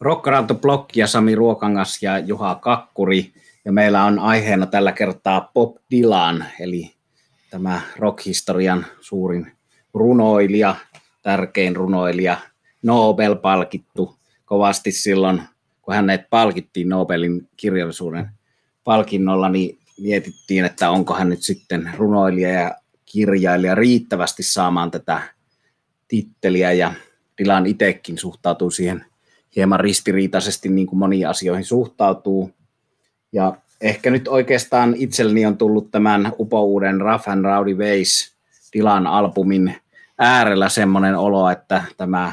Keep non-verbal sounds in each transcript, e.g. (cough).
Rokkaranto Blokki ja Sami Ruokangas ja Juha Kakkuri. Ja meillä on aiheena tällä kertaa Bob Dylan, eli tämä rockhistorian suurin runoilija, tärkein runoilija, Nobel-palkittu kovasti silloin, kun hänet palkittiin Nobelin kirjallisuuden palkinnolla, niin mietittiin, että onko hän nyt sitten runoilija ja kirjailija riittävästi saamaan tätä titteliä ja Dylan itsekin suhtautuu siihen hieman ristiriitaisesti niin kuin moniin asioihin suhtautuu. Ja ehkä nyt oikeastaan itselleni on tullut tämän upouuden Rough and Rowdy Ways Dylan albumin äärellä semmoinen olo, että tämä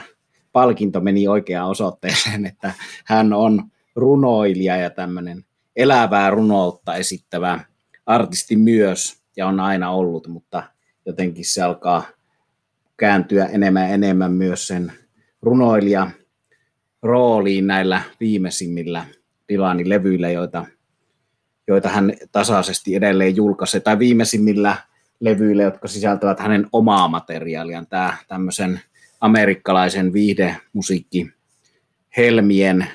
palkinto meni oikeaan osoitteeseen, (laughs) että hän on runoilija ja tämmöinen elävää runoutta esittävä artisti myös, ja on aina ollut, mutta jotenkin se alkaa kääntyä enemmän ja enemmän myös sen runoilija rooliin näillä viimeisimmillä Dylanin levyillä, joita, joita hän tasaisesti edelleen julkaisee, tai viimeisimmillä levyillä, jotka sisältävät hänen omaa materiaaliaan. Tämä tämmöisen amerikkalaisen viihdemusiikki Helmien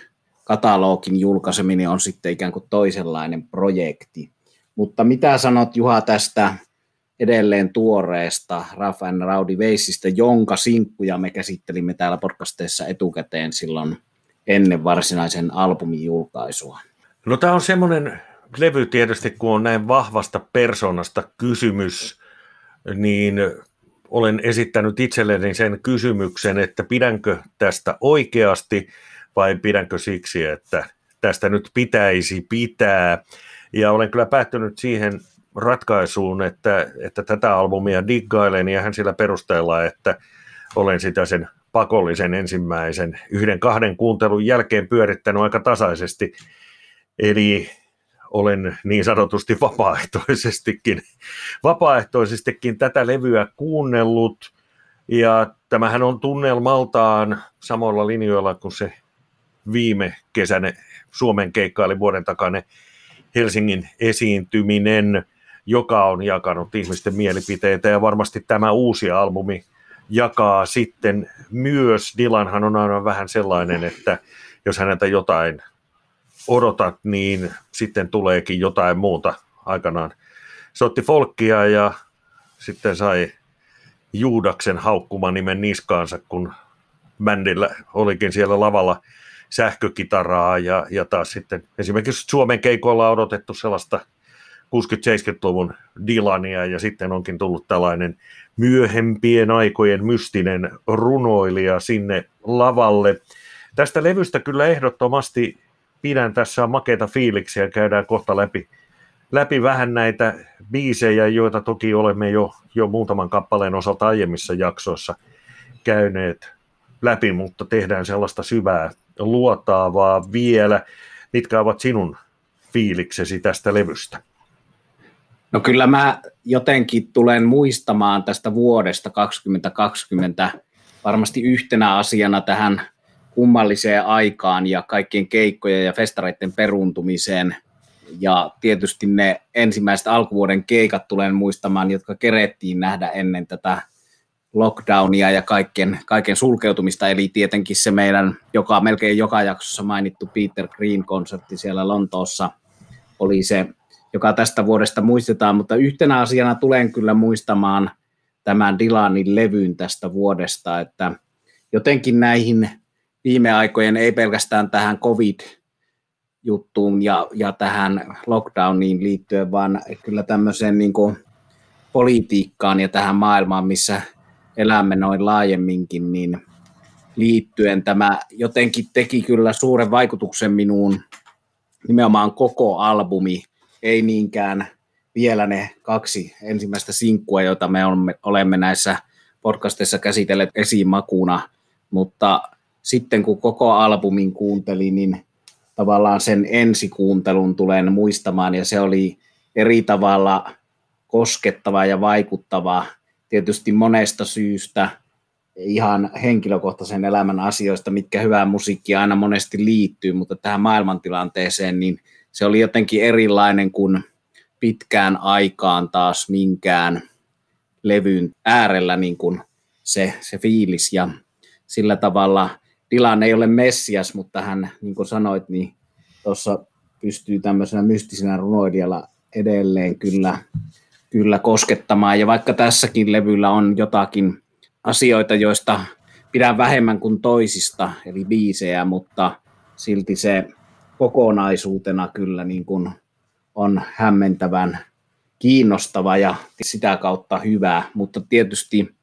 katalogin julkaiseminen on sitten ikään kuin toisenlainen projekti. Mutta mitä sanot Juha tästä edelleen tuoreesta Rough and Rowdy Weissistä, jonka sinkkuja me käsittelimme täällä podcasteissa etukäteen silloin ennen varsinaisen albumin julkaisua? No tämä on semmoinen levy tietysti, kun on näin vahvasta persoonasta kysymys, niin olen esittänyt itselleni sen kysymyksen, että pidänkö tästä oikeasti vai pidänkö siksi, että tästä nyt pitäisi pitää. Ja olen kyllä päättynyt siihen ratkaisuun, että, että tätä albumia diggailen ja hän sillä perusteella, että olen sitä sen pakollisen ensimmäisen yhden kahden kuuntelun jälkeen pyörittänyt aika tasaisesti. Eli olen niin sanotusti vapaaehtoisestikin, vapaaehtoisestikin tätä levyä kuunnellut. Ja tämähän on tunnelmaltaan samoilla linjoilla kuin se viime kesänä Suomen keikka, eli vuoden takainen Helsingin esiintyminen, joka on jakanut ihmisten mielipiteitä ja varmasti tämä uusi albumi jakaa sitten myös. Dylanhan on aina vähän sellainen, että jos häneltä jotain odotat, niin sitten tuleekin jotain muuta aikanaan. Se otti folkkia ja sitten sai Juudaksen haukkuman nimen niskaansa, kun bändillä olikin siellä lavalla sähkökitaraa ja, ja taas sitten esimerkiksi Suomen keikoilla on odotettu sellaista 60-70-luvun Dylania ja sitten onkin tullut tällainen myöhempien aikojen mystinen runoilija sinne lavalle. Tästä levystä kyllä ehdottomasti pidän tässä makeita fiiliksiä, käydään kohta läpi, läpi vähän näitä biisejä, joita toki olemme jo, jo muutaman kappaleen osalta aiemmissa jaksoissa käyneet läpi, mutta tehdään sellaista syvää luotaavaa vielä. Mitkä ovat sinun fiiliksesi tästä levystä? No kyllä mä jotenkin tulen muistamaan tästä vuodesta 2020 varmasti yhtenä asiana tähän kummalliseen aikaan ja kaikkien keikkojen ja festareiden peruntumiseen. Ja tietysti ne ensimmäiset alkuvuoden keikat tulen muistamaan, jotka kerettiin nähdä ennen tätä lockdownia ja kaiken, kaiken sulkeutumista, eli tietenkin se meidän joka, melkein joka jaksossa mainittu Peter Green-konsertti siellä Lontoossa oli se, joka tästä vuodesta muistetaan, mutta yhtenä asiana tulen kyllä muistamaan tämän Dylanin levyn tästä vuodesta, että jotenkin näihin viime aikojen, ei pelkästään tähän COVID-juttuun ja, ja tähän lockdowniin liittyen, vaan kyllä tämmöiseen niin kuin politiikkaan ja tähän maailmaan, missä elämme noin laajemminkin, niin liittyen tämä jotenkin teki kyllä suuren vaikutuksen minuun nimenomaan koko albumi, ei niinkään vielä ne kaksi ensimmäistä sinkkua, joita me olemme näissä podcasteissa käsitelleet esimakuna, mutta sitten kun koko albumin kuuntelin, niin tavallaan sen ensikuuntelun tulen muistamaan, ja se oli eri tavalla koskettava ja vaikuttava tietysti monesta syystä, ihan henkilökohtaisen elämän asioista, mitkä hyvää musiikkia aina monesti liittyy, mutta tähän maailmantilanteeseen, niin se oli jotenkin erilainen kuin pitkään aikaan taas minkään levyn äärellä niin kuin se, se fiilis ja sillä tavalla Dylan ei ole Messias, mutta hän, niin kuin sanoit, niin tuossa pystyy tämmöisenä mystisenä runoilijalla edelleen kyllä, kyllä koskettamaan. Ja vaikka tässäkin levyllä on jotakin asioita, joista pidän vähemmän kuin toisista, eli biisejä, mutta silti se kokonaisuutena kyllä niin kuin on hämmentävän kiinnostava ja sitä kautta hyvä, mutta tietysti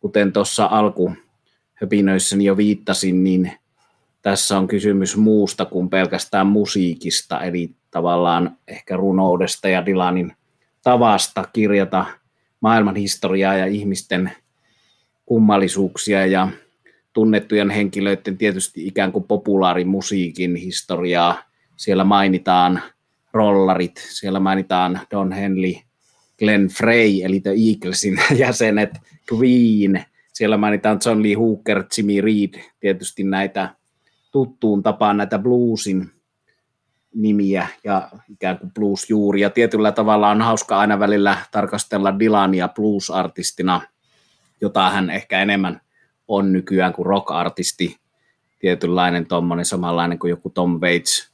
kuten tuossa alkuhöpinöissäni jo viittasin, niin tässä on kysymys muusta kuin pelkästään musiikista, eli tavallaan ehkä runoudesta ja Dylanin tavasta kirjata maailman historiaa ja ihmisten kummallisuuksia ja tunnettujen henkilöiden tietysti ikään kuin populaarimusiikin historiaa. Siellä mainitaan rollarit, siellä mainitaan Don Henley, Glenn Frey, eli The Eaglesin (laughs) jäsenet, Queen, siellä mainitaan John Lee Hooker, Jimmy Reed, tietysti näitä tuttuun tapaan näitä bluesin nimiä ja ikään kuin blues-juuria. Tietyllä tavalla on hauska aina välillä tarkastella Dylania blues-artistina, jota hän ehkä enemmän on nykyään kuin rock-artisti, tietynlainen tuommoinen samanlainen kuin joku Tom Waits.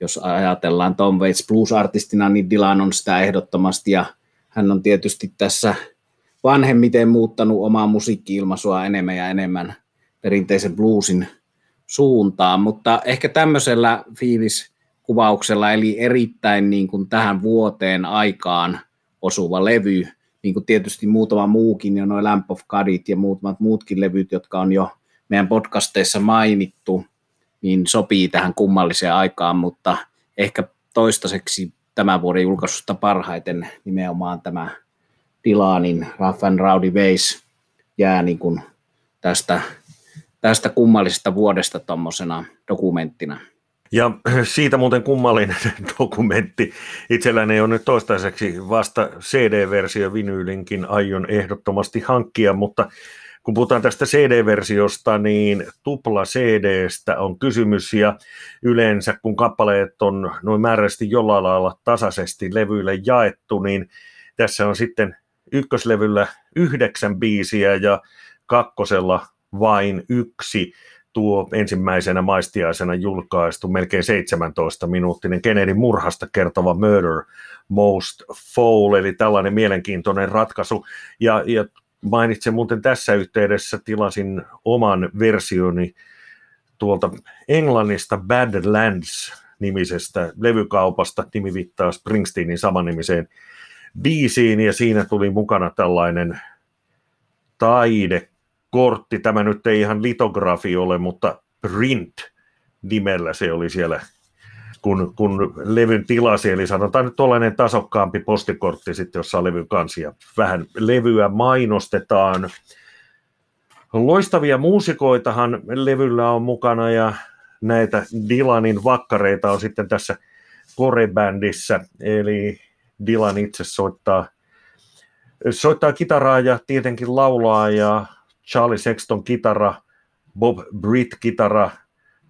Jos ajatellaan Tom Waits blues-artistina, niin Dylan on sitä ehdottomasti ja hän on tietysti tässä vanhemmiten muuttanut omaa musiikki-ilmaisua enemmän ja enemmän perinteisen bluesin suuntaan, mutta ehkä tämmöisellä fiiliskuvauksella, eli erittäin niin kuin tähän vuoteen aikaan osuva levy, niin kuin tietysti muutama muukin, jo noin Lamp of Godit ja muutamat muutkin levyt, jotka on jo meidän podcasteissa mainittu, niin sopii tähän kummalliseen aikaan, mutta ehkä toistaiseksi tämän vuoden julkaisusta parhaiten nimenomaan tämä Dylanin Rough and Rowdy Ways jää niin kuin tästä, tästä kummallisesta vuodesta tuommoisena dokumenttina. Ja (clears throat) siitä muuten kummallinen (laughs) dokumentti. Itselläni on nyt toistaiseksi vasta CD-versio vinyylinkin aion ehdottomasti hankkia, mutta kun puhutaan tästä CD-versiosta, niin tupla CDstä on kysymys ja yleensä kun kappaleet on noin määräisesti jollain lailla tasaisesti levyille jaettu, niin tässä on sitten ykköslevyllä yhdeksän biisiä ja kakkosella vain yksi tuo ensimmäisenä maistiaisena julkaistu melkein 17 minuuttinen Kennedy murhasta kertova Murder Most Foul, eli tällainen mielenkiintoinen ratkaisu. Ja, ja mainitsen muuten tässä yhteydessä, tilasin oman versioni tuolta Englannista Badlands nimisestä levykaupasta, nimi viittaa Springsteenin samanimiseen biisiin, ja siinä tuli mukana tällainen taidekortti. Tämä nyt ei ihan litografi ole, mutta print nimellä se oli siellä kun, kun levyn tilasi, eli sanotaan nyt tuollainen tasokkaampi postikortti sitten, jossa on levyn kansia. Vähän levyä mainostetaan. Loistavia muusikoitahan levyllä on mukana ja näitä Dylanin vakkareita on sitten tässä korebändissä, eli Dylan itse soittaa, soittaa kitaraa ja tietenkin laulaa ja Charlie Sexton kitara, Bob Britt kitara,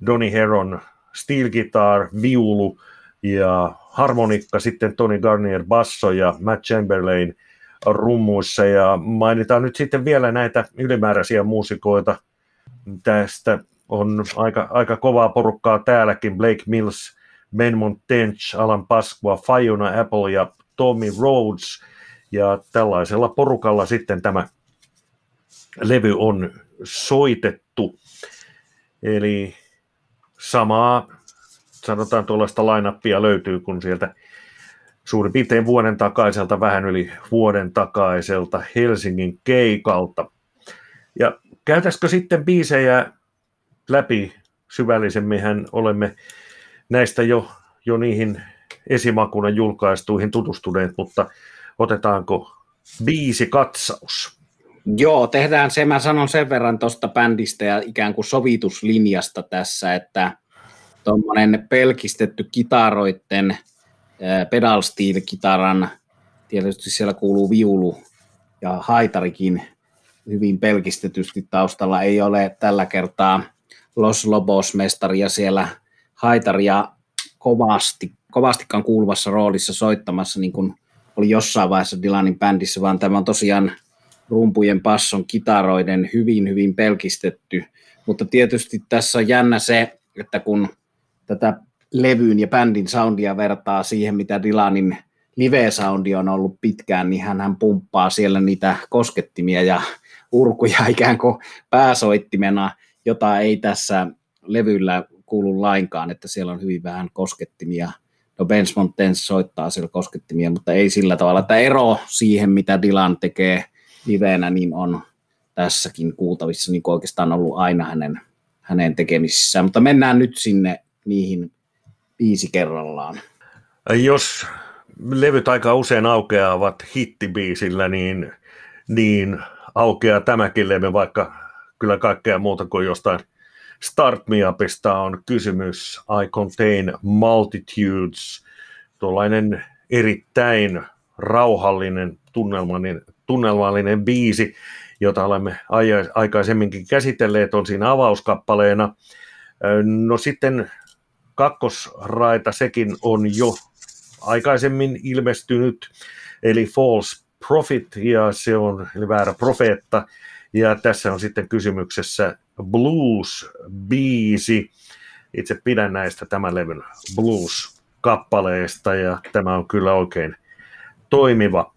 Donny Heron steel guitar, viulu ja harmonikka, sitten Tony Garnier basso ja Matt Chamberlain rummuissa ja mainitaan nyt sitten vielä näitä ylimääräisiä muusikoita. Tästä on aika, aika kovaa porukkaa täälläkin, Blake Mills, Ben Tench, Alan Pasqua, Fiona Apple ja Tommy Rhodes. Ja tällaisella porukalla sitten tämä levy on soitettu. Eli samaa, sanotaan tuollaista lainappia löytyy, kun sieltä suurin piirtein vuoden takaiselta, vähän yli vuoden takaiselta Helsingin keikalta. Ja käytäisikö sitten biisejä läpi syvällisemmin, olemme näistä jo, jo niihin esimakuna julkaistuihin tutustuneet, mutta otetaanko biisi katsaus? Joo, tehdään se. Mä sanon sen verran tuosta bändistä ja ikään kuin sovituslinjasta tässä, että tuommoinen pelkistetty kitaroitten pedal steel kitaran, tietysti siellä kuuluu viulu ja haitarikin hyvin pelkistetysti taustalla. Ei ole tällä kertaa Los Lobos-mestaria siellä haitaria kovasti, kovastikaan kuuluvassa roolissa soittamassa, niin kuin oli jossain vaiheessa Dylanin bändissä, vaan tämä on tosiaan rumpujen, passon, kitaroiden hyvin, hyvin pelkistetty. mutta tietysti tässä on jännä se, että kun tätä levyyn ja bändin soundia vertaa siihen, mitä Dylanin live-soundi on ollut pitkään, niin hän pumppaa siellä niitä koskettimia ja urkuja (laughs) ikään kuin pääsoittimena, jota ei tässä levyllä kuulu lainkaan, että siellä on hyvin vähän koskettimia. No Ben Montens soittaa siellä koskettimia, mutta ei sillä tavalla, että ero siihen, mitä Dylan tekee livenä, niin on tässäkin kuultavissa niin oikeastaan ollut aina hänen, hänen tekemisissään. Mutta mennään nyt sinne niihin viisi kerrallaan. Jos levyt aika usein aukeavat hittibiisillä, niin, niin aukeaa tämäkin levy, vaikka kyllä kaikkea muuta kuin jostain Start Me Upista on kysymys. I Contain Multitudes, tuollainen erittäin rauhallinen, tunnelmallinen, tunnelmallinen biisi, jota olemme aikaisemminkin käsitelleet, on siinä avauskappaleena. No sitten kakkosraita, sekin on jo aikaisemmin ilmestynyt, eli False Prophet, ja se on eli väärä profeetta, ja tässä on sitten kysymyksessä blues-biisi. Itse pidän näistä tämän levyn blues-kappaleista, ja tämä on kyllä oikein toimiva.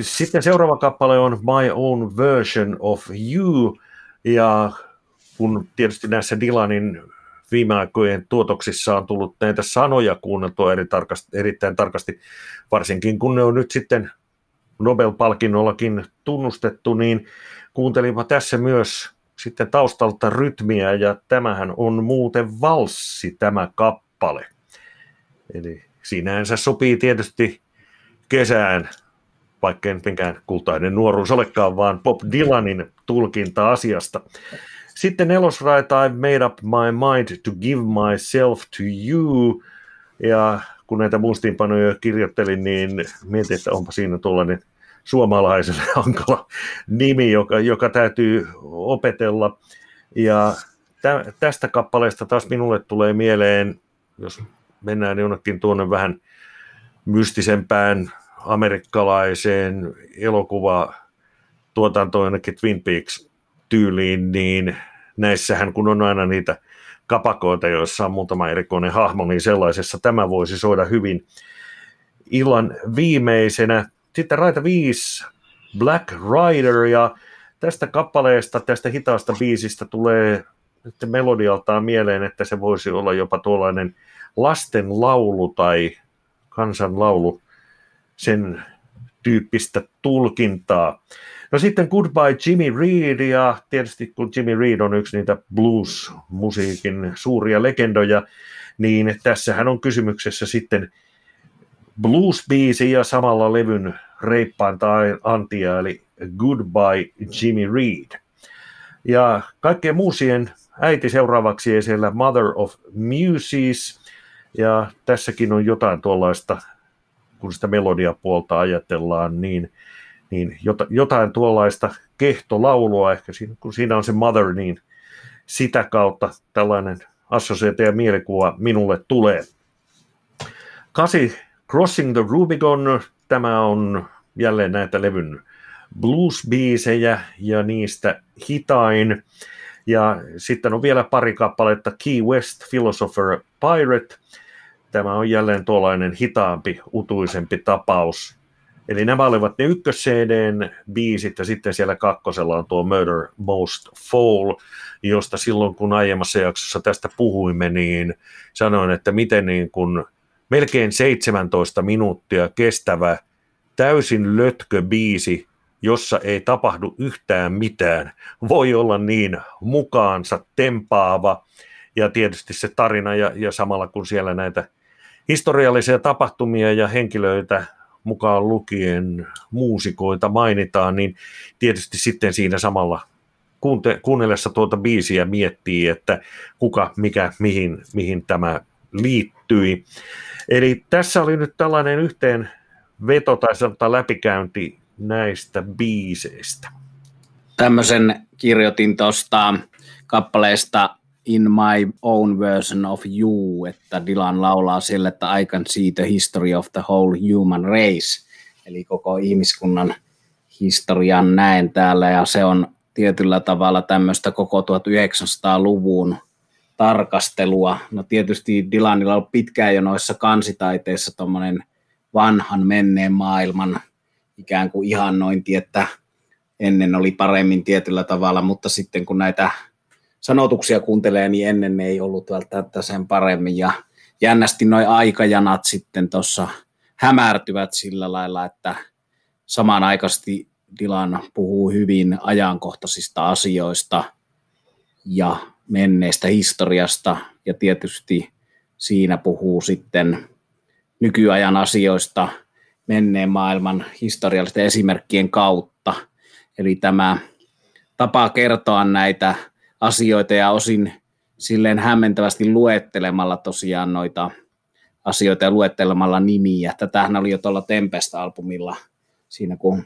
Sitten seuraava kappale on My Own Version of You, ja kun tietysti näissä Dylanin viime aikojen tuotoksissa on tullut näitä sanoja kuunneltua eri tarkasti, erittäin tarkasti, varsinkin kun ne on nyt sitten Nobel-palkinnollakin tunnustettu, niin kuuntelinpa tässä myös sitten taustalta rytmiä, ja tämähän on muuten valssi tämä kappale. Eli sinänsä sopii tietysti kesään, vaikka en mikään kultainen nuoruus olekaan, vaan Bob Dylanin tulkinta asiasta. Sitten nelosraita I've made up my mind to give myself to you. Ja kun näitä muistiinpanoja kirjoittelin, niin mietin, että onpa siinä tuollainen suomalaiselle (laughs) hankala nimi, joka, joka täytyy opetella. Ja tä, tästä kappaleesta taas minulle tulee mieleen, jos mennään jonnekin tuonne vähän mystisempään amerikkalaiseen elokuva tuotantoon jonnekin Twin Peaks tyyliin, niin näissähän kun on aina niitä kapakoita, joissa on muutama erikoinen hahmo, niin sellaisessa tämä voisi soida hyvin illan viimeisenä. Sitten raita 5, Black Rider, ja tästä kappaleesta, tästä hitaasta biisistä tulee sitten melodialtaan mieleen, että se voisi olla jopa tuollainen lasten laulu tai kansanlaulu, sen tyyppistä tulkintaa. No sitten Goodbye Jimmy Reed, ja tietysti kun Jimmy Reed on yksi niitä blues-musiikin suuria legendoja, niin tässähän on kysymyksessä sitten blues-biisi ja samalla levyn reippaan tai antia, eli Goodbye Jimmy Reed. Ja kaikkeen muusien äiti seuraavaksi siellä Mother of Muses, ja tässäkin on jotain tuollaista, kun sitä melodiapuolta ajatellaan, niin niin jotain tuollaista kehtolaulua, ehkä siinä, kun siinä on se mother, niin sitä kautta tällainen assosiaatio ja mielikuva minulle tulee. Kasi Crossing the Rubicon, tämä on jälleen näitä levyn blues-biisejä ja niistä hitain. Ja sitten on vielä pari kappaletta Key West, Philosopher, Pirate. Tämä on jälleen tuollainen hitaampi, utuisempi tapaus. Eli nämä olivat ne ykkös biisit ja sitten siellä kakkosella on tuo Murder Most Fall, josta silloin kun aiemmassa jaksossa tästä puhuimme, niin sanoin, että miten niin kuin melkein 17 minuuttia kestävä täysin lötkö biisi, jossa ei tapahdu yhtään mitään, voi olla niin mukaansa tempaava ja tietysti se tarina ja, ja samalla kun siellä näitä historiallisia tapahtumia ja henkilöitä mukaan lukien muusikoita mainitaan, niin tietysti sitten siinä samalla kuunnellessa tuota biisiä miettii, että kuka, mikä, mihin, mihin tämä liittyi. Eli tässä oli nyt tällainen yhteen veto tai sanotaan läpikäynti näistä biiseistä. Tämmöisen kirjoitin tuosta kappaleesta In My Own Version of You, että Dylan laulaa sille, että I can see the history of the whole human race, eli koko ihmiskunnan historian näen täällä, ja se on tietyllä tavalla tämmöistä koko 1900-luvun tarkastelua. No tietysti Dylanilla on pitkään jo noissa kansitaiteissa tuommoinen vanhan menneen maailman ikään kuin ihannointi, että ennen oli paremmin tietyllä tavalla, mutta sitten kun näitä sanotuksia kuuntelee, niin ennen ei ollut välttämättä sen paremmin. Ja jännästi noin aikajanat sitten tuossa hämärtyvät sillä lailla, että samanaikaisesti Dylan puhuu hyvin ajankohtaisista asioista ja menneestä historiasta ja tietysti siinä puhuu sitten nykyajan asioista menneen maailman historiallisten esimerkkien kautta. Eli tämä tapa kertoa näitä asioita ja osin silleen hämmentävästi luettelemalla tosiaan noita asioita ja luettelemalla nimiä. Tätähän oli jo tuolla Tempest-albumilla siinä, kun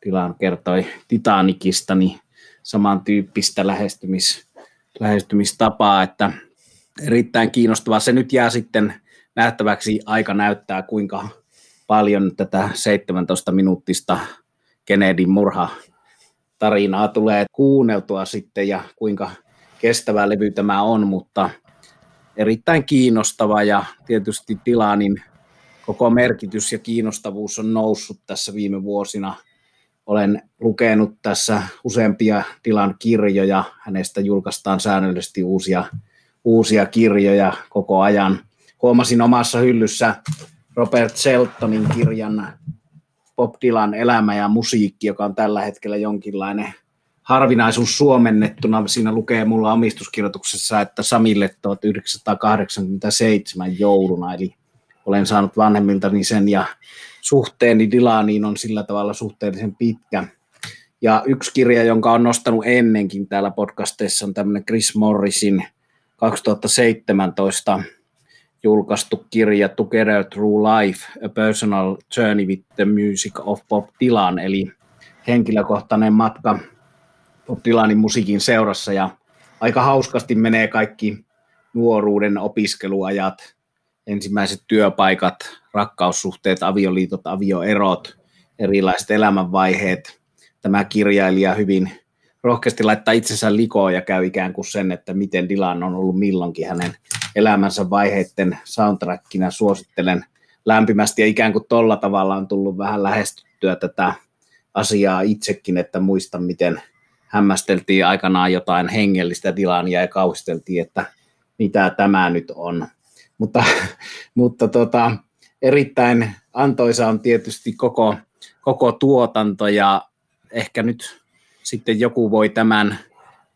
Tilan kertoi Titanikista, niin samantyyppistä lähestymis, lähestymistapaa, että erittäin kiinnostavaa. Se nyt jää sitten nähtäväksi, aika näyttää kuinka paljon tätä 17 minuuttista Kennedyn murha tarinaa tulee kuunneltua sitten ja kuinka kestävä levy tämä on, mutta erittäin kiinnostava ja tietysti Dilanin koko merkitys ja kiinnostavuus on noussut tässä viime vuosina. Olen lukenut tässä useampia Dilan kirjoja, hänestä julkaistaan säännöllisesti uusia, uusia kirjoja koko ajan. Huomasin omassa hyllyssä Robert Sheltonin kirjan Bob Dylan elämä ja musiikki, joka on tällä hetkellä jonkinlainen harvinaisuus suomennettuna. Siinä lukee mulla omistuskirjoituksessa, että Samille 1987 jouluna, eli olen saanut vanhemmiltani sen ja suhteeni Dylaniin on sillä tavalla suhteellisen pitkä. Ja yksi kirja, jonka on nostanut ennenkin täällä podcasteissa, on tämmöinen Chris Morrisin 2017 julkaistu kirja Together Through Life, A Personal Journey with the Music of Bob Dylan, eli henkilökohtainen matka Bob Dylanin musiikin seurassa, ja aika hauskasti menee kaikki nuoruuden opiskeluajat, ensimmäiset työpaikat, rakkaussuhteet, avioliitot, avioerot, erilaiset elämänvaiheet. Tämä kirjailija hyvin rohkeasti laittaa itsensä likoon ja käy ikään kuin sen, että miten Dylan on ollut milloinkin hänen elämänsä vaiheiden soundtrackina. Suosittelen lämpimästi ja ikään kuin tolla tavalla on tullut vähän lähestyttyä tätä asiaa itsekin, että muistan miten hämmästeltiin aikanaan jotain hengellistä tilania ja kauhisteltiin, että mitä tämä nyt on. Mutta, (laughs) mutta tota, erittäin antoisa on tietysti koko, koko tuotanto ja ehkä nyt sitten joku voi tämän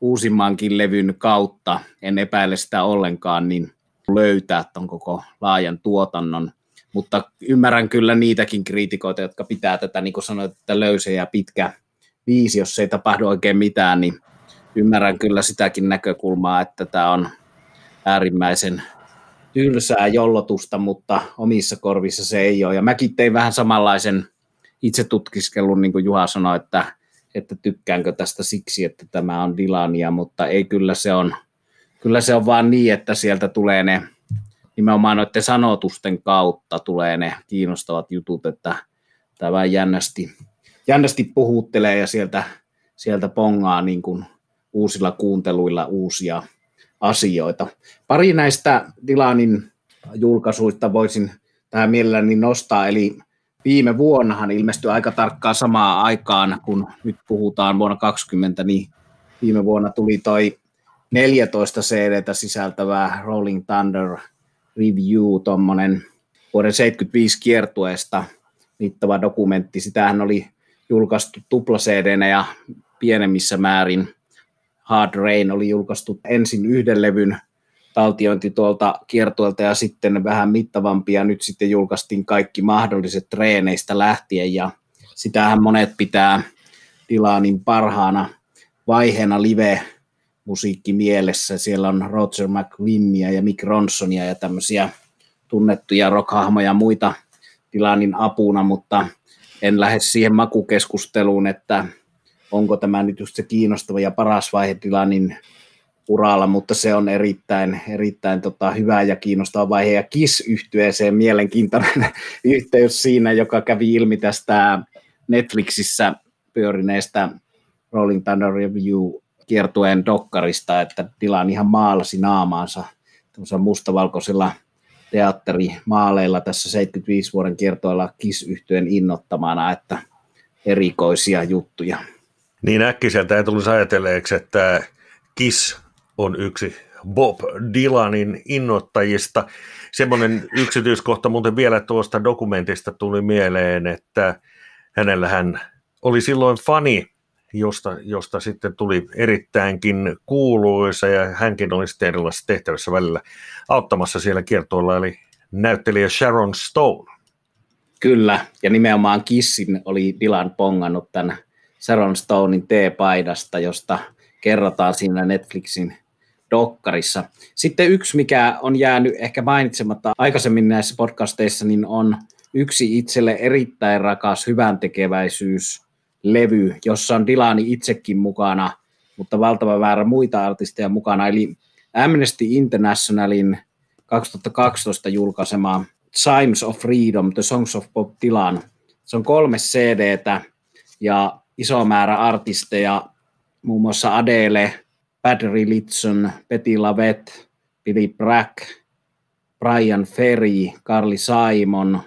uusimmankin levyn kautta, en epäile sitä ollenkaan, niin löytää tuon koko laajan tuotannon. Mutta ymmärrän kyllä niitäkin kriitikoita, jotka pitää tätä, niin kuin sanoit, että löysä ja pitkä viisi, jos ei tapahdu oikein mitään, niin ymmärrän kyllä sitäkin näkökulmaa, että tämä on äärimmäisen tylsää jollotusta, mutta omissa korvissa se ei ole. Ja mäkin tein vähän samanlaisen itse tutkiskelun, niin kuin Juha sanoi, että että tykkäänkö tästä siksi, että tämä on Dilania, mutta ei kyllä se on, kyllä se on vaan niin, että sieltä tulee ne nimenomaan noiden sanotusten kautta tulee ne kiinnostavat jutut, että tämä jännästi, jännästi puhuttelee ja sieltä, sieltä pongaa niin kuin uusilla kuunteluilla uusia asioita. Pari näistä Dilanin julkaisuista voisin tähän mielelläni nostaa, eli viime vuonnahan ilmestyi aika tarkkaan samaan aikaan, kun nyt puhutaan vuonna 2020, niin viime vuonna tuli toi 14 cd sisältävä Rolling Thunder Review, tuommoinen vuoden 75 kiertueesta mittava dokumentti. Sitähän oli julkaistu tupla cd ja pienemmissä määrin. Hard Rain oli julkaistu ensin yhden levyn taltiointi tuolta kiertuelta ja sitten vähän mittavampia. Nyt sitten julkaistiin kaikki mahdolliset treeneistä lähtien ja sitähän monet pitää Dylanin parhaana vaiheena live musiikki mielessä. Siellä on Roger McVinnia ja Mick Ronsonia ja tämmöisiä tunnettuja rockhahmoja muita Dylanin apuna, mutta en lähde siihen makukeskusteluun, että onko tämä nyt just se kiinnostava ja paras vaihe Dylanin uralla, mutta se on erittäin, erittäin tota, hyvä ja kiinnostava vaihe. Ja KISS-yhtyeeseen mielenkiintoinen (laughs) yhteys siinä, joka kävi ilmi tästä Netflixissä pyörineestä Rolling Thunder Review kiertueen dokkarista, että Dylan ihan maalasi naamaansa mustavalkoisilla teatterimaaleilla tässä 75 vuoden kiertoilla kiss innottamana, että erikoisia juttuja. Niin äkkiseltä ei tulisi ajatelleeksi, että Kiss on yksi Bob Dylanin innoittajista. Semmoinen yksityiskohta muuten vielä tuosta dokumentista tuli mieleen, että hänellä hän oli silloin fani, josta, josta sitten tuli erittäinkin kuuluisa ja hänkin oli sitten erilaisissa tehtävissä välillä auttamassa siellä kiertoilla, eli näyttelijä Sharon Stone. Kyllä, ja nimenomaan Kissin oli Dylan pongannut tämän Sharon Stonein T-paidasta, josta kerrotaan siinä Netflixin dokkarissa. Sitten yksi, mikä on jäänyt ehkä mainitsematta aikaisemmin näissä podcasteissa, niin on yksi itselle erittäin rakas hyvän levy, jossa on Dilani itsekin mukana, mutta valtava määrä muita artisteja mukana, eli Amnesty Internationalin 2012 julkaisema Chimes of Freedom, The Songs of Bob Dylan. Se on kolme CDtä ja iso määrä artisteja, muun muassa Adele, Bad Religion, Betty Lavette, Billy Bragg, Brian Ferry, Carly Simon,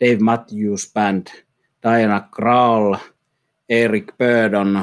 Dave Matthews Band, Diana Krall, Eric Burdon,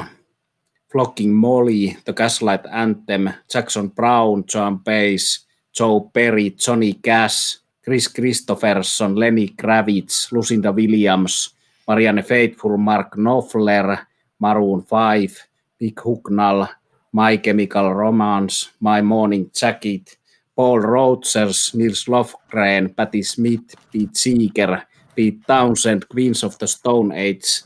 Flocking Molly, The Gaslight Anthem, Jackson Brown, John Bass, Joe Perry, Johnny Cash, Chris Christopherson, Lenny Kravitz, Lucinda Williams, Marianne Faithful, Mark Knopfler, Maroon 5, Big Hucknall, My Chemical Romance, My Morning Jacket, Paul Rogers, Nils Lofgren, Patti Smith, Pete Seeger, Pete Townsend, Queens of the Stone Age,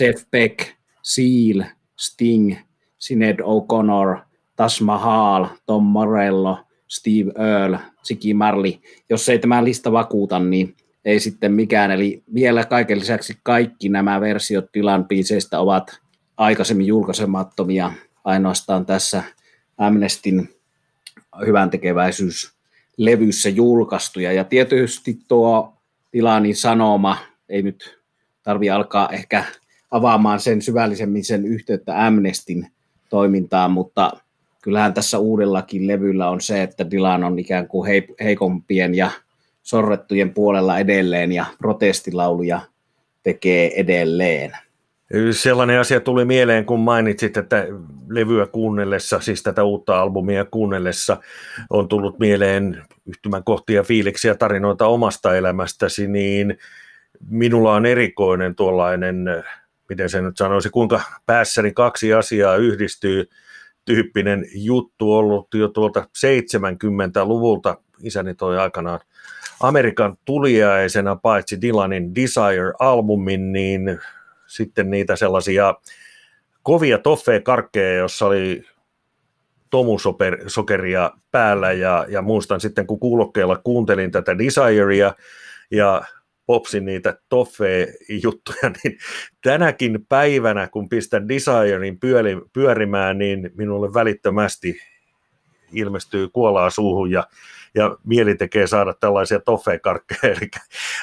Jeff Beck, Seal, Sting, Sinead O'Connor, Tas Mahal, Tom Morello, Steve Earle, Ziggy Marley. Jos ei tämä lista vakuuta, niin ei sitten mikään. Eli vielä kaiken lisäksi kaikki nämä versiot tilan ovat aikaisemmin julkaisemattomia ainoastaan tässä Amnestin hyvän levyssä julkaistuja. Ja tietysti tuo Tilanin sanoma, ei nyt tarvi alkaa ehkä avaamaan sen syvällisemmin sen yhteyttä Amnestin toimintaan, mutta kyllähän tässä uudellakin levyllä on se, että Dylan on ikään kuin heikompien ja sorrettujen puolella edelleen ja protestilauluja tekee edelleen. Sellainen asia tuli mieleen, kun mainitsit, että levyä kuunnellessa, siis tätä uutta albumia kuunnellessa, on tullut mieleen yhtymän kohtia, fiiliksiä, tarinoita omasta elämästäsi, niin minulla on erikoinen tuollainen, miten se nyt sanoisi, kuinka päässäni kaksi asiaa yhdistyy, tyyppinen juttu ollut jo tuolta 70-luvulta. Isäni toi aikanaan Amerikan tuliaisena paitsi Dylanin Desire-albumin, niin sitten niitä sellaisia kovia toffee-karkkeja, jossa oli tomusokeria päällä ja, ja muistan sitten kun kuulokkeella kuuntelin tätä Desirea ja popsin niitä toffee-juttuja, (laughs) niin tänäkin päivänä, kun pistän Desirein pyörimään, niin minulle välittömästi ilmestyy kuolaa suuhun ja, ja mieli tekee saada tällaisia toffee-karkkeja. (laughs) Eli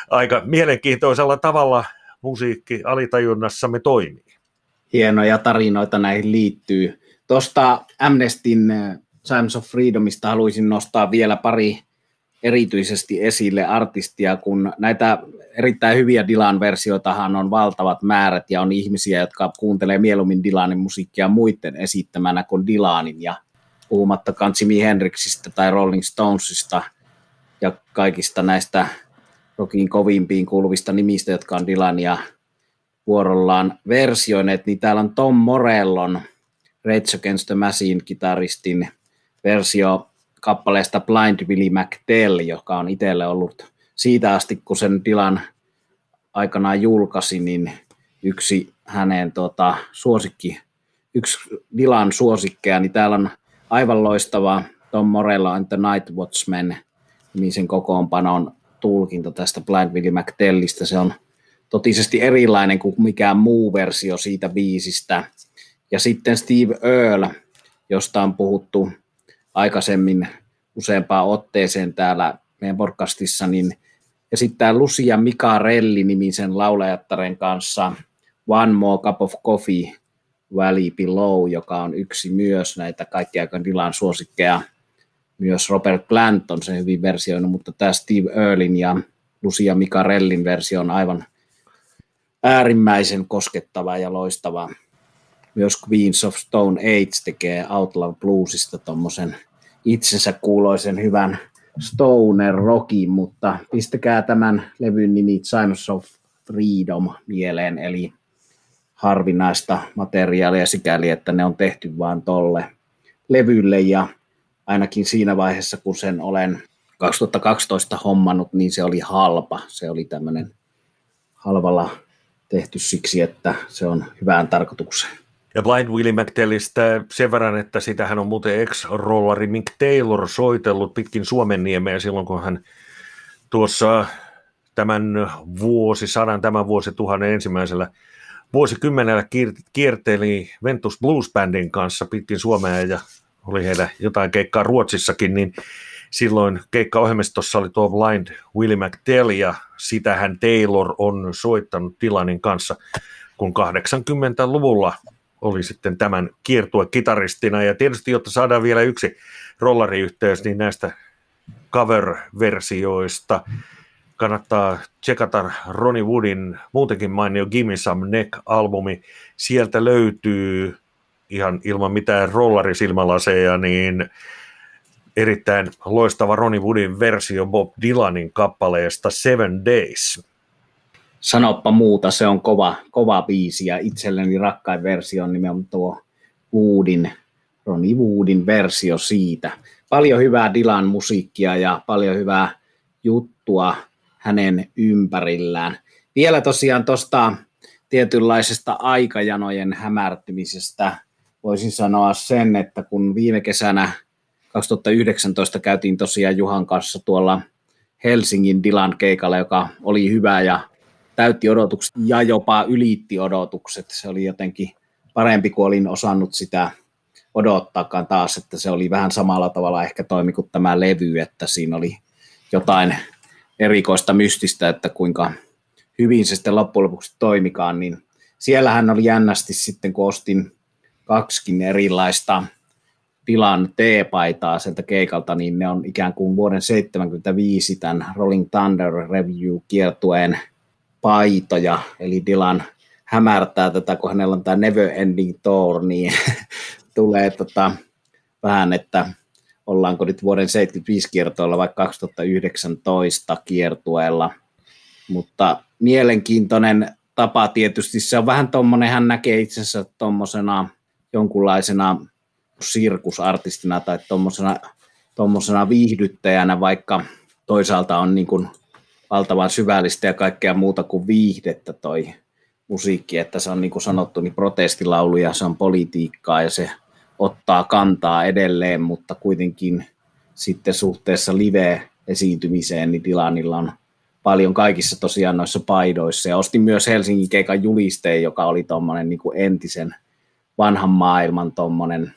aika mielenkiintoisella tavalla musiikki alitajunnassamme toimii. Hienoja tarinoita näihin liittyy. Tuosta Amnestin äh, Times of Freedomista haluaisin nostaa vielä pari erityisesti esille artistia, kun näitä erittäin hyviä Dylan-versioitahan on valtavat määrät ja on ihmisiä, jotka kuuntelee mieluummin Dylanin musiikkia muiden esittämänä kuin Dylanin ja puhumattakaan Jimi Hendrixistä tai Rolling Stonesista ja kaikista näistä rockin kovimpiin kuuluvista nimistä, jotka on Dylania vuorollaan versioineet, niin täällä on Tom Morellon Rage Against the Machine kitaristin versio kappaleesta Blind Billy McTell, joka on itselle ollut siitä asti, kun sen Dylan aikanaan julkaisi, niin yksi hänen tota, suosikki, yksi Dylan suosikkeja, niin täällä on aivan loistava Tom Morello and the Night Watchmen nimisen kokoonpanon tulkinta tästä Blind Willie McTellistä. Se on totisesti erilainen kuin mikään muu versio siitä biisistä. Ja sitten Steve Earle, josta on puhuttu aikaisemmin useampaan otteeseen täällä meidän podcastissa, niin ja sitten tämä Lucia Mikarelli nimisen laulajattaren kanssa One More Cup of Coffee Valley Below, joka on yksi myös näitä kaikkia Dylan suosikkeja. Myös Robert Plant on se hyvin versioinut, mutta tämä Steve Earlin ja Lucia Micarellin versio on aivan äärimmäisen koskettava ja loistava. Myös Queens of Stone Age tekee Outlaw Bluesista tuommoisen itsensä kuuloisen hyvän stoner rockin, mutta pistäkää tämän levyn nimi Chimes of Freedom mieleen, eli harvinaista materiaalia sikäli, että ne on tehty vain tolle levylle ja ainakin siinä vaiheessa, kun sen olen 2012 hommannut, niin se oli halpa. Se oli tämmöinen halvalla tehty siksi, että se on hyvään tarkoitukseen. Ja Blind Willie McTellistä sen verran, että sitähän on muuten ex-rollari Mick Taylor soitellut pitkin Suomen niemeä silloin, kun hän tuossa tämän vuosisadan, tämän vuosituhannen ensimmäisellä vuosikymmenellä kierteli Ventus Blues Bandin kanssa pitkin Suomea ja oli heillä jotain keikkaa Ruotsissakin, niin silloin keikkaohjelmistossa oli tuo Blind Willie McTell ja sitähän Taylor on soittanut Dylanin kanssa, kun 80-luvulla oli sitten tämän kiertue kitaristina. Ja tietysti, jotta saadaan vielä yksi rollariyhteys, niin näistä cover-versioista kannattaa tsekata Ronnie Woodin muutenkin mainio Gimme Some Neck-albumi. Sieltä löytyy ihan ilman mitään rollarisilmälaseja, niin erittäin loistava Ronnie Woodin versio Bob Dylanin kappaleesta Seven Days sanoppa muuta, se on kova, kova biisi ja itselleni rakkain versio on nimenomaan tuo Woodin, Ronnie Woodin versio siitä. Paljon hyvää Dilan musiikkia ja paljon hyvää juttua hänen ympärillään. Vielä tosiaan tuosta tietynlaisesta aikajanojen hämärtymisestä voisin sanoa sen, että kun viime kesänä 2019 käytiin tosiaan Juhan kanssa tuolla Helsingin Dilan keikalla, joka oli hyvä ja täytti odotukset ja jopa ylitti odotukset. Se oli jotenkin parempi kuin olin osannut sitä odottaakaan taas, että se oli vähän samalla tavalla ehkä toimi kuin tämä levy, että siinä oli jotain erikoista mystistä, että kuinka hyvin se sitten loppujen lopuksi toimikaan, niin siellähän oli jännästi sitten, kun ostin kaksikin erilaista tilan T-paitaa sieltä keikalta, niin ne on ikään kuin vuoden 75 tämän Rolling Thunder Review-kiertueen paitoja, eli Dylan hämärtää tätä, kun hänellä on tämä Never Ending Tour, niin (laughs) tulee tota, vähän, että ollaanko nyt vuoden 75 kiertoilla vai 2019 kiertueella, mutta mielenkiintoinen tapa tietysti, se on vähän tuommoinen, hän näkee itsensä tuommoisena jonkunlaisena sirkusartistina tai tuommoisena viihdyttäjänä, vaikka toisaalta on niin kuin valtavan syvällistä ja kaikkea muuta kuin viihdettä toi musiikki, että se on niin kuin sanottu, niin protestilaulu ja se on politiikkaa ja se ottaa kantaa edelleen, mutta kuitenkin sitten suhteessa live-esiintymiseen, niin Dylanilla on paljon kaikissa tosiaan noissa paidoissa. Ja ostin myös Helsingin keikan julisteen, joka oli tuommoinen niin entisen vanhan maailman tuommoinen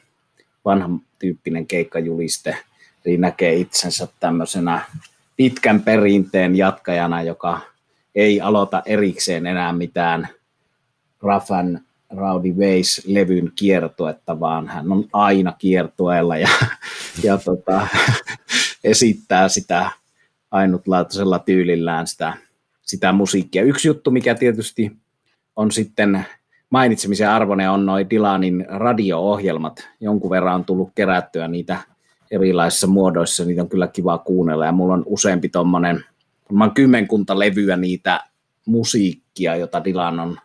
vanhan tyyppinen keikkajuliste. Eli näkee itsensä tämmöisenä pitkän perinteen jatkajana, joka ei aloita erikseen enää mitään Rafan Rowdy Ways-levyn kiertuetta, vaan hän on aina kiertueella ja, ja tota, esittää sitä ainutlaatuisella tyylillään sitä, sitä musiikkia. Yksi juttu, mikä tietysti on sitten mainitsemisen arvoinen, on noin Dylanin radio-ohjelmat. Jonkun verran on tullut kerättyä niitä erilaisissa muodoissa, niitä on kyllä kiva kuunnella ja mulla on useampi tuommoinen, on kymmenkunta levyä niitä musiikkia, jota Dylan on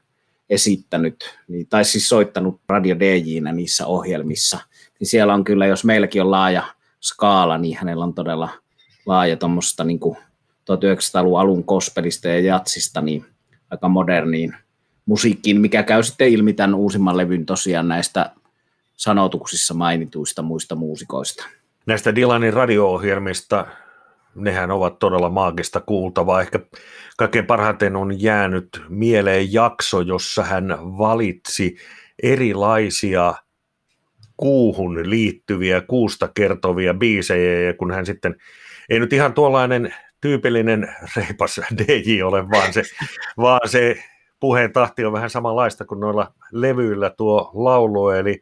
esittänyt, niin, tai siis soittanut radio DJinä niissä ohjelmissa, niin siellä on kyllä, jos meilläkin on laaja skaala, niin hänellä on todella laaja tuommoista niin 1900-luvun alun kospelista ja jatsista, niin aika moderniin musiikkiin, mikä käy sitten ilmi tämän uusimman levyn tosiaan näistä sanotuksissa mainituista muista muusikoista näistä Dylanin radio-ohjelmista, nehän ovat todella maagista kuultavaa. Ehkä kaikkein parhaiten on jäänyt mieleen jakso, jossa hän valitsi erilaisia kuuhun liittyviä, kuusta kertovia biisejä, ja kun hän sitten, ei nyt ihan tuollainen tyypillinen reipas DJ ole, vaan se, vaan se puheen tahti on vähän samanlaista kuin noilla levyillä tuo laulu, eli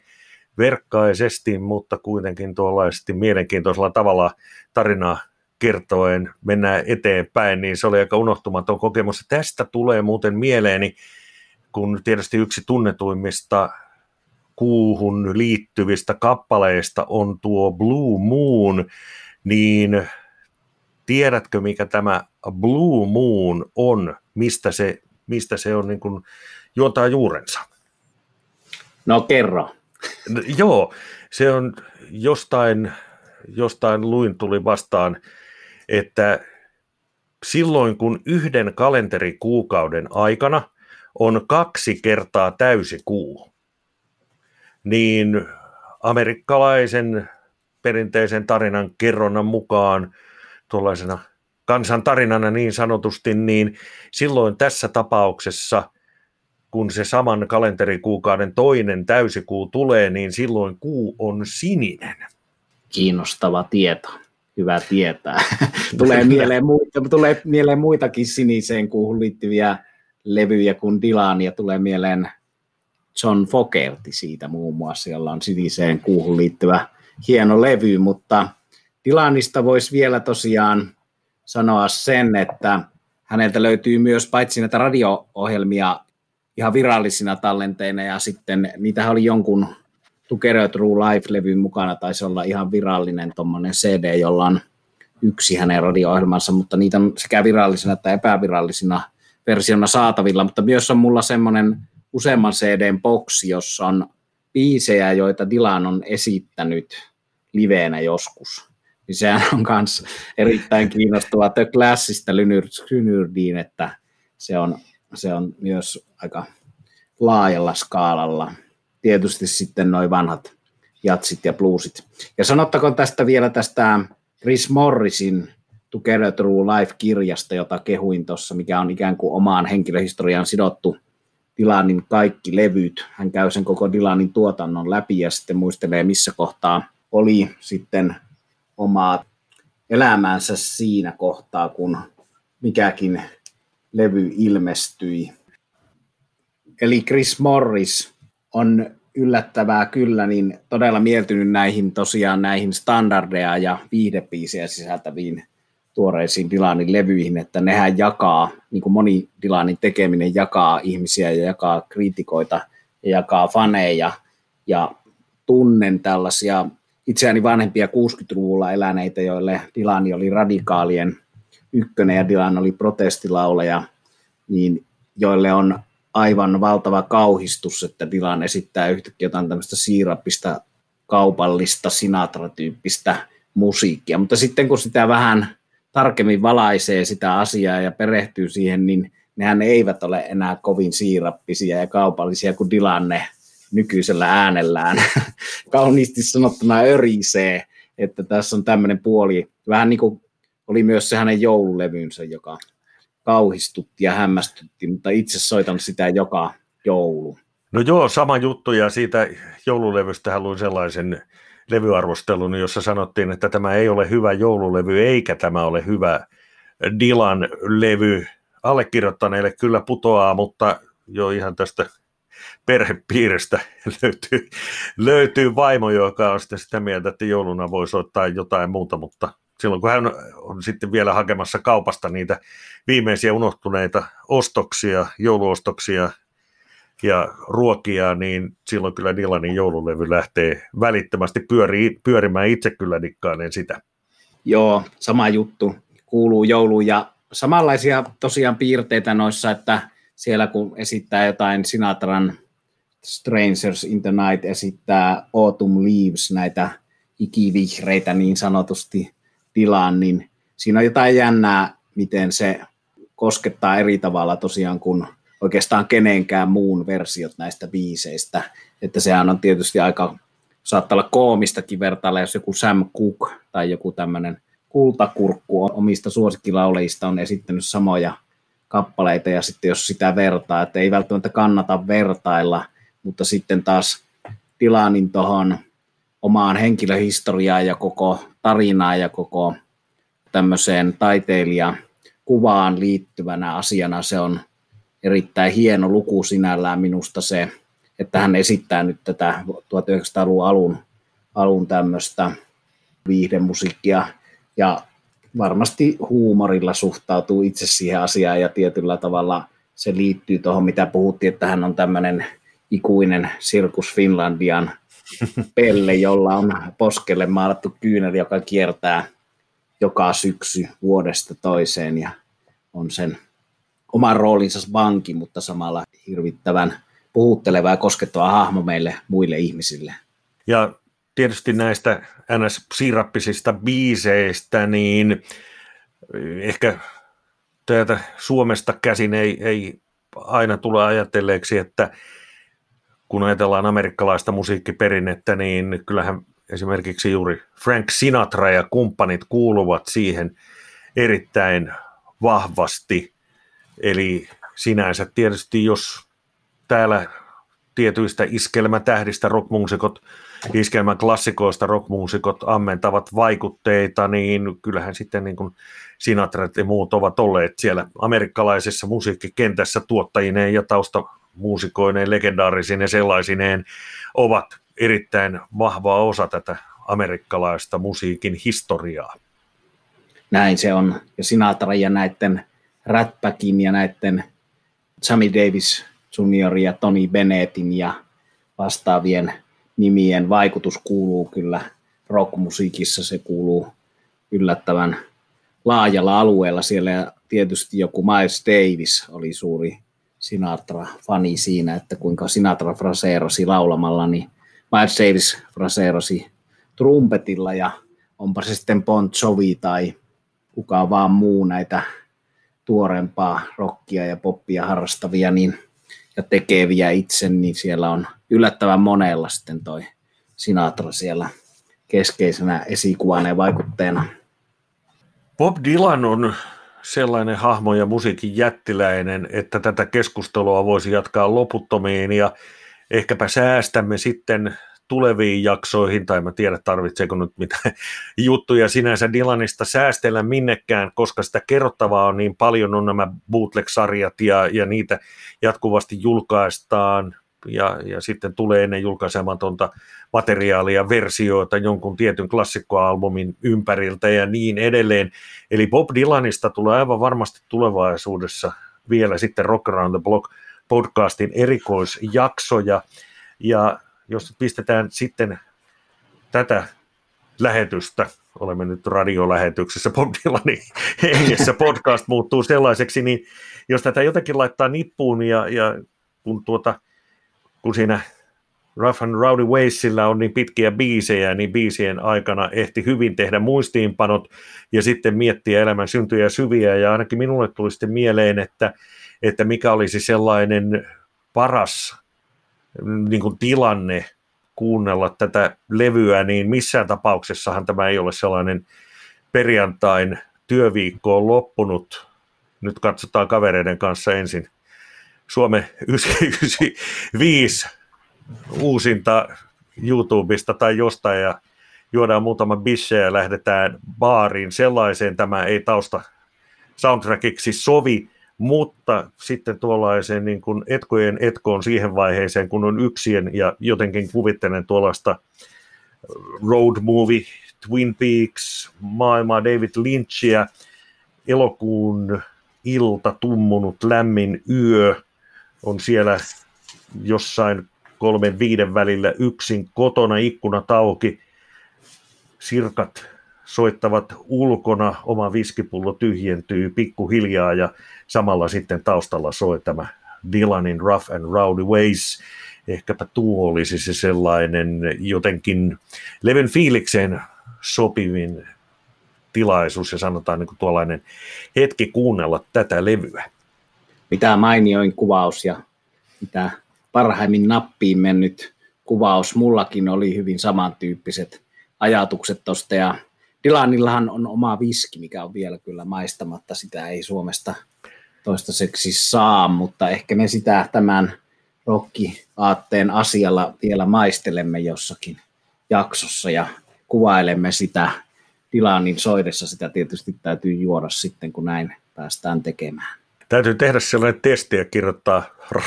verkkaisesti, mutta kuitenkin tuollaisesti mielenkiintoisella tavalla tarinaa kertoen mennään eteenpäin, niin se oli aika unohtumaton kokemus. Tästä tulee muuten mieleeni, kun tietysti yksi tunnetuimmista kuuhun liittyvistä kappaleista on tuo Blue Moon, niin tiedätkö mikä tämä Blue Moon on, mistä se, mistä se on niin kuin juontaa juurensa? No kerro. No, joo, se on jostain, jostain luin tuli vastaan, että silloin kun yhden kalenterikuukauden aikana on kaksi kertaa täysi kuu, niin amerikkalaisen perinteisen tarinan kerronnan mukaan tuollaisena kansantarinana niin sanotusti, niin silloin tässä tapauksessa, kun se saman kalenterikuukauden toinen täysikuu tulee, niin silloin kuu on sininen. Kiinnostava tieto. Hyvä tietää. (laughs) tulee, mieleen muita, tulee mieleen muitakin siniseen kuuhun liittyviä levyjä kuin Dylan ja tulee mieleen John Fogerty siitä muun muassa, jolla on siniseen kuuhun liittyvä hieno levy, mutta Dylanista voisi vielä tosiaan sanoa sen, että häneltä löytyy myös paitsi näitä radio-ohjelmia ihan virallisina tallenteina ja sitten niitä oli jonkun Together True Life-levyn mukana, taisi olla ihan virallinen tuommoinen CD, jolla on yksi hänen radio-ohjelmansa, mutta niitä on sekä virallisina että epävirallisina versiona saatavilla, mutta myös on mulla semmoinen useamman CDn boksi, jossa on biisejä, joita Dylan on esittänyt liveenä joskus. Niin sehän on myös erittäin kiinnostava The Classista Lynyrdiin, että se on, se on myös aika laajalla skaalalla. Tietysti sitten noin vanhat jatsit ja bluesit. Ja sanottakoon tästä vielä tästä Chris Morrisin Together Through Life-kirjasta, jota kehuin tuossa, mikä on ikään kuin omaan henkilöhistoriaan sidottu Dylanin kaikki levyt. Hän käy sen koko Dylanin tuotannon läpi ja sitten muistelee, missä kohtaa oli sitten omaa elämäänsä siinä kohtaa, kun mikäkin levy ilmestyi. Eli Chris Morris on yllättävää kyllä, niin todella mieltynyt näihin tosiaan näihin standardeja ja viihdepiisejä sisältäviin tuoreisiin Dylanin levyihin, että nehän jakaa, niin kuin moni Dylanin tekeminen jakaa ihmisiä ja jakaa kriitikoita ja jakaa faneja ja tunnen tällaisia itseäni vanhempia 60-luvulla eläneitä, joille Dylan oli radikaalien ykkönen ja Dylan oli protestilauleja, niin joille on aivan valtava kauhistus, että Dylan esittää yhtäkkiä jotain tämmöistä siirappista kaupallista Sinatra-tyyppistä musiikkia. Mutta sitten kun sitä vähän tarkemmin valaisee sitä asiaa ja perehtyy siihen, niin nehän eivät ole enää kovin siirappisia ja kaupallisia kuin Dylan ne nykyisellä äänellään (laughs) kauniisti sanottuna örisee, että tässä on tämmöinen puoli, vähän niin kuin oli myös se hänen joululevynsä, joka kauhistutti ja hämmästytti, mutta itse soitan sitä joka joulu. No joo, sama juttu ja siitä joululevystä luin sellaisen levyarvostelun, jossa sanottiin, että tämä ei ole hyvä joululevy eikä tämä ole hyvä Dylan levy. Allekirjoittaneille kyllä putoaa, mutta jo ihan tästä perhepiiristä (laughs) löytyy, löytyy vaimo, joka on sitten sitä mieltä, että jouluna voi soittaa jotain muuta, mutta silloin kun hän on sitten vielä hakemassa kaupasta niitä viimeisiä unohtuneita ostoksia, jouluostoksia ja ruokia, niin silloin kyllä Dylanin joululevy lähtee välittömästi pyöri, pyörimään itse kyllä dikkailen sitä. Joo, sama juttu. Kuuluu jouluun ja samanlaisia tosiaan piirteitä noissa, että siellä kun esittää jotain Sinatran Strangers in the Night esittää Autumn Leaves, näitä ikivihreitä niin sanotusti tilaan, niin siinä on jotain jännää, miten se koskettaa eri tavalla tosiaan kuin oikeastaan kenenkään muun versiot näistä biiseistä. Että sehän on tietysti aika, saattaa olla koomistakin vertailla, jos joku Sam Cooke tai joku tämmöinen kultakurkku omista suosikkilauleista on esittänyt samoja kappaleita ja sitten jos sitä vertaa, että ei välttämättä kannata vertailla, mutta sitten taas Tilanin tuohon omaan henkilöhistoriaan ja koko tarinaan ja koko tämmöiseen taiteilijan kuvaan liittyvänä asiana se on erittäin hieno luku sinällään minusta se, että hän esittää nyt tätä 1900-luvun alun, alun tämmöistä viihdemusiikkia. Ja varmasti huumorilla suhtautuu itse siihen asiaan ja tietyllä tavalla se liittyy tuohon, mitä puhuttiin, että hän on tämmöinen ikuinen Sirkus Finlandian (laughs) pelle, jolla on poskelle maalattu kyynel, joka kiertää joka syksy vuodesta toiseen ja on sen oman roolinsa vanki, mutta samalla hirvittävän puhutteleva ja koskettava hahmo meille muille ihmisille. Ja tietysti näistä NS-sirappisista biiseistä, niin ehkä täältä Suomesta käsin ei, ei aina tule ajatelleeksi, että kun ajatellaan amerikkalaista musiikkiperinnettä, niin kyllähän esimerkiksi juuri Frank Sinatra ja kumppanit kuuluvat siihen erittäin vahvasti. Eli sinänsä tietysti, jos täällä tietyistä iskelmätähdistä rockmuusikot, iskelmän klassikoista rockmuusikot ammentavat vaikutteita, niin kyllähän sitten niin kuin Sinatrat ja muut ovat olleet siellä amerikkalaisessa musiikkikentässä tuottajineen ja taustamuusikoineen, legendaarisine sellaisineen, ovat erittäin vahva osa tätä amerikkalaista musiikin historiaa. Näin se on. Ja Sinatra ja näiden Ratbackin ja näiden Sammy Davis Junior ja Tony Bennettin ja vastaavien nimien vaikutus kuuluu kyllä rockmusiikissa, se kuuluu yllättävän laajalla alueella siellä. Tietysti joku Miles Davis oli suuri Sinatra-fani siinä, että kuinka Sinatra fraseerasi laulamalla, niin Miles Davis fraseerasi trumpetilla ja onpa se sitten Bon Jovi tai kuka vaan muu näitä tuorempaa rockia ja poppia harrastavia niin, ja tekeviä itse, niin siellä on yllättävän monella sitten toi Sinatra siellä keskeisenä esikuvana ja vaikutteena. Bob Dylan on sellainen hahmo ja musiikin jättiläinen, että tätä keskustelua voisi jatkaa loputtomiin ja ehkäpä säästämme sitten tuleviin jaksoihin, tai mä tiedä tarvitseeko nyt mitään (laughs) juttuja sinänsä Dylanista säästellä minnekään, koska sitä kerrottavaa on niin paljon, on nämä bootleg-sarjat ja, ja niitä jatkuvasti julkaistaan, ja, ja sitten tulee ennen julkaisematonta materiaalia, versioita jonkun tietyn klassikkoalbumin ympäriltä ja niin edelleen. Eli Bob Dylanista tulee aivan varmasti tulevaisuudessa vielä sitten Rock Around the Block podcastin erikoisjaksoja, ja jos pistetään sitten tätä lähetystä, olemme nyt radiolähetyksessä Bob Dylanin hengessä, podcast muuttuu sellaiseksi, niin jos tätä jotenkin laittaa nippuun ja, ja kun, tuota, kun siinä Rough and Rowdy Waysilla on niin pitkiä biisejä, niin biisien aikana ehti hyvin tehdä muistiinpanot ja sitten miettiä elämän syntyjä syviä, ja ainakin minulle tuli sitten mieleen, että, että mikä olisi sellainen paras niin kuin tilanne kuunnella tätä levyä, niin missään tapauksessahan tämä ei ole sellainen perjantain työviikko on loppunut. Nyt katsotaan kavereiden kanssa ensin Suomen 995 uusinta YouTubesta tai jostain ja juodaan muutama bisse ja lähdetään baariin. Sellaiseen tämä ei tausta soundtrackiksi sovi, mutta sitten tuollaiseen niin kuin etkojen etkoon siihen vaiheeseen, kun on yksien ja jotenkin kuvittelen tuollaista road movie, Twin Peaks, maailmaa David Lynchia, elokuun ilta, tummunut lämmin yö, on siellä jossain kolmen viiden välillä yksin kotona, ikkuna tauki, sirkat soittavat ulkona, oma viskipullo tyhjentyy pikkuhiljaa ja samalla sitten taustalla soi tämä Dylanin Rough and Rowdy Ways. Ehkäpä tuo olisi se sellainen jotenkin levyn fiilikseen sopivin tilaisuus ja sanotaan niin kuin tuollainen hetki kuunnella tätä levyä. Mitä mainioin kuvaus ja mitä parhaimmin nappiin mennyt kuvaus. Mullakin oli hyvin samantyyppiset ajatukset tuosta ja Dylanillahan on oma viski, mikä on vielä kyllä maistamatta. Sitä ei Suomesta toistaiseksi saa, mutta ehkä me sitä tämän rokkiaatteen asialla vielä maistelemme jossakin jaksossa ja kuvailemme sitä Dylanin soidessa. Sitä tietysti täytyy juoda sitten, kun näin päästään tekemään. Täytyy tehdä sellainen testi ja kirjoittaa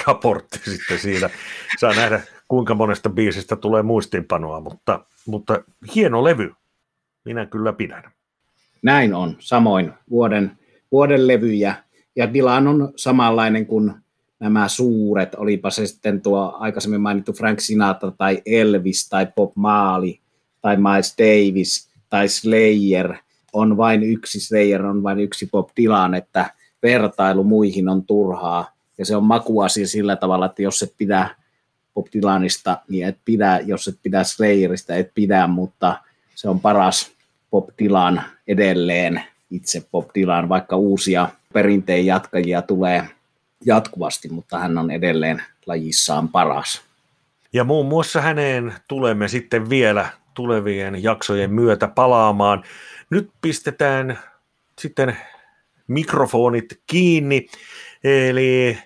raportti sitten siitä. Saa nähdä, kuinka monesta biisistä tulee muistiinpanoa, mutta, mutta hieno levy. Minä kyllä pidän. Näin on, samoin vuoden, vuoden levyjä. Ja Dylan on samanlainen kuin nämä suuret, olipa se sitten tuo aikaisemmin mainittu Frank Sinatra tai Elvis tai Bob Marley tai Miles Davis tai Slayer, on vain yksi Slayer, on vain yksi Bob Dylan, että vertailu muihin on turhaa. Ja se on makuasia sillä tavalla, että jos et pidä Bob Dylanista, niin et pidä, jos et pidä Slayerista, et pidä, mutta se on paras Bob Dylan edelleen, itse Bob Dylan, vaikka uusia perinteen jatkajia tulee jatkuvasti, mutta hän on edelleen lajissaan paras. Ja muun muassa häneen tulemme sitten vielä tulevien jaksojen myötä palaamaan. Nyt pistetään sitten mikrofonit kiinni, eli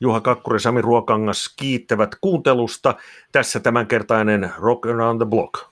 Juha Kakkuri Sami Ruokangas kiittävät kuuntelusta. Tässä tämänkertainen Rock Around the Block.